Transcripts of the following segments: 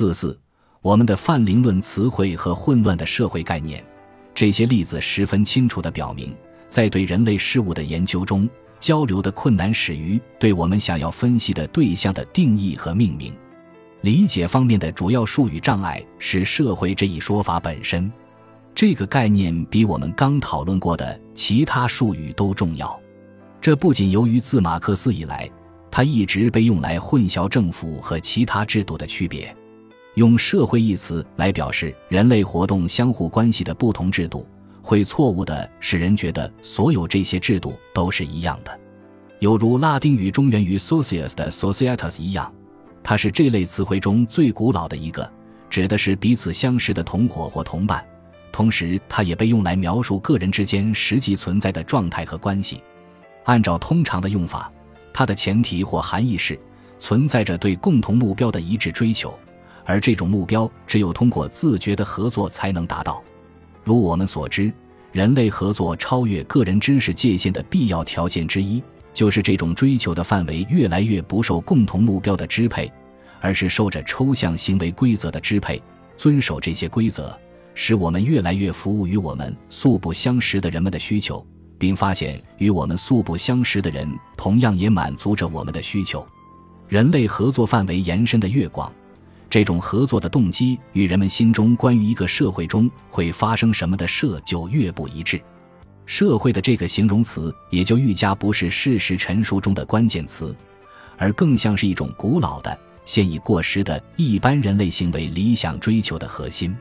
四四，我们的泛灵论词汇和混乱的社会概念，这些例子十分清楚地表明，在对人类事物的研究中，交流的困难始于对我们想要分析的对象的定义和命名。理解方面的主要术语障碍是“社会”这一说法本身，这个概念比我们刚讨论过的其他术语都重要。这不仅由于自马克思以来，它一直被用来混淆政府和其他制度的区别。用“社会”一词来表示人类活动相互关系的不同制度，会错误地使人觉得所有这些制度都是一样的，犹如拉丁语中源于 “socius” 的 “societas” 一样。它是这类词汇中最古老的一个，指的是彼此相识的同伙或同伴。同时，它也被用来描述个人之间实际存在的状态和关系。按照通常的用法，它的前提或含义是存在着对共同目标的一致追求，而这种目标只有通过自觉的合作才能达到。如我们所知，人类合作超越个人知识界限的必要条件之一。就是这种追求的范围越来越不受共同目标的支配，而是受着抽象行为规则的支配。遵守这些规则，使我们越来越服务于我们素不相识的人们的需求，并发现与我们素不相识的人同样也满足着我们的需求。人类合作范围延伸的越广，这种合作的动机与人们心中关于一个社会中会发生什么的设就越不一致。社会的这个形容词也就愈加不是事实陈述中的关键词，而更像是一种古老的、现已过时的一般人类行为理想追求的核心。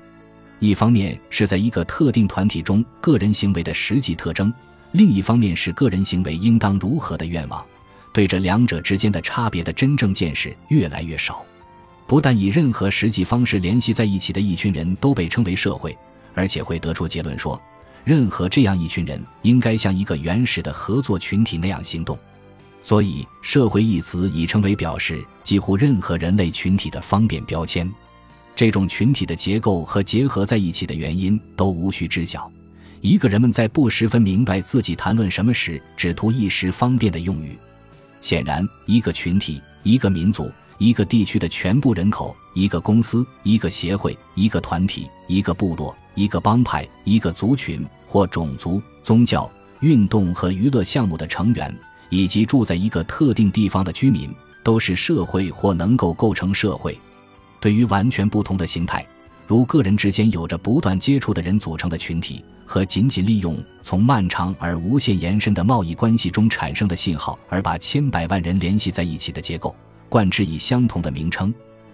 一方面是在一个特定团体中个人行为的实际特征，另一方面是个人行为应当如何的愿望。对这两者之间的差别的真正见识越来越少。不但以任何实际方式联系在一起的一群人都被称为社会，而且会得出结论说。任何这样一群人，应该像一个原始的合作群体那样行动。所以，“社会”一词已成为表示几乎任何人类群体的方便标签。这种群体的结构和结合在一起的原因都无需知晓。一个人们在不十分明白自己谈论什么时，只图一时方便的用语。显然，一个群体、一个民族、一个地区的全部人口、一个公司、一个协会、一个团体、一个部落。一个帮派、一个族群或种族、宗教、运动和娱乐项目的成员，以及住在一个特定地方的居民，都是社会或能够构成社会。对于完全不同的形态，如个人之间有着不断接触的人组成的群体，和仅仅利用从漫长而无限延伸的贸易关系中产生的信号而把千百万人联系在一起的结构，冠之以相同的名称，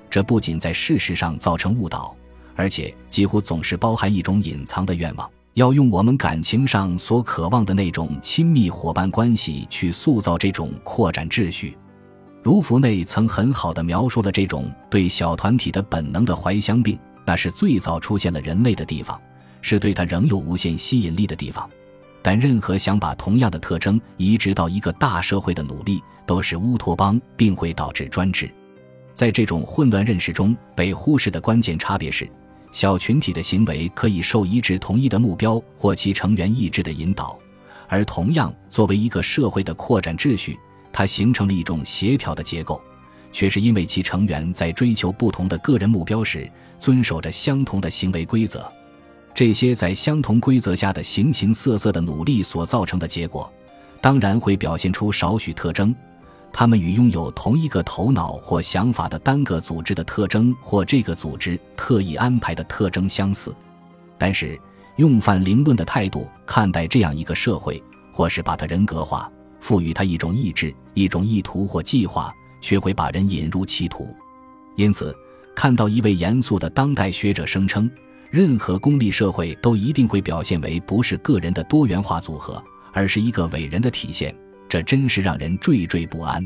这不仅在事实上造成误导。而且几乎总是包含一种隐藏的愿望，要用我们感情上所渴望的那种亲密伙伴关系去塑造这种扩展秩序。卢弗内曾很好的描述了这种对小团体的本能的怀乡病，那是最早出现了人类的地方，是对他仍有无限吸引力的地方。但任何想把同样的特征移植到一个大社会的努力，都是乌托邦，并会导致专制。在这种混乱认识中被忽视的关键差别是。小群体的行为可以受一致同一的目标或其成员意志的引导，而同样作为一个社会的扩展秩序，它形成了一种协调的结构，却是因为其成员在追求不同的个人目标时遵守着相同的行为规则。这些在相同规则下的形形色色的努力所造成的结果，当然会表现出少许特征。他们与拥有同一个头脑或想法的单个组织的特征，或这个组织特意安排的特征相似，但是用泛灵论的态度看待这样一个社会，或是把它人格化，赋予它一种意志、一种意图或计划，却会把人引入歧途。因此，看到一位严肃的当代学者声称，任何功利社会都一定会表现为不是个人的多元化组合，而是一个伟人的体现。这真是让人惴惴不安。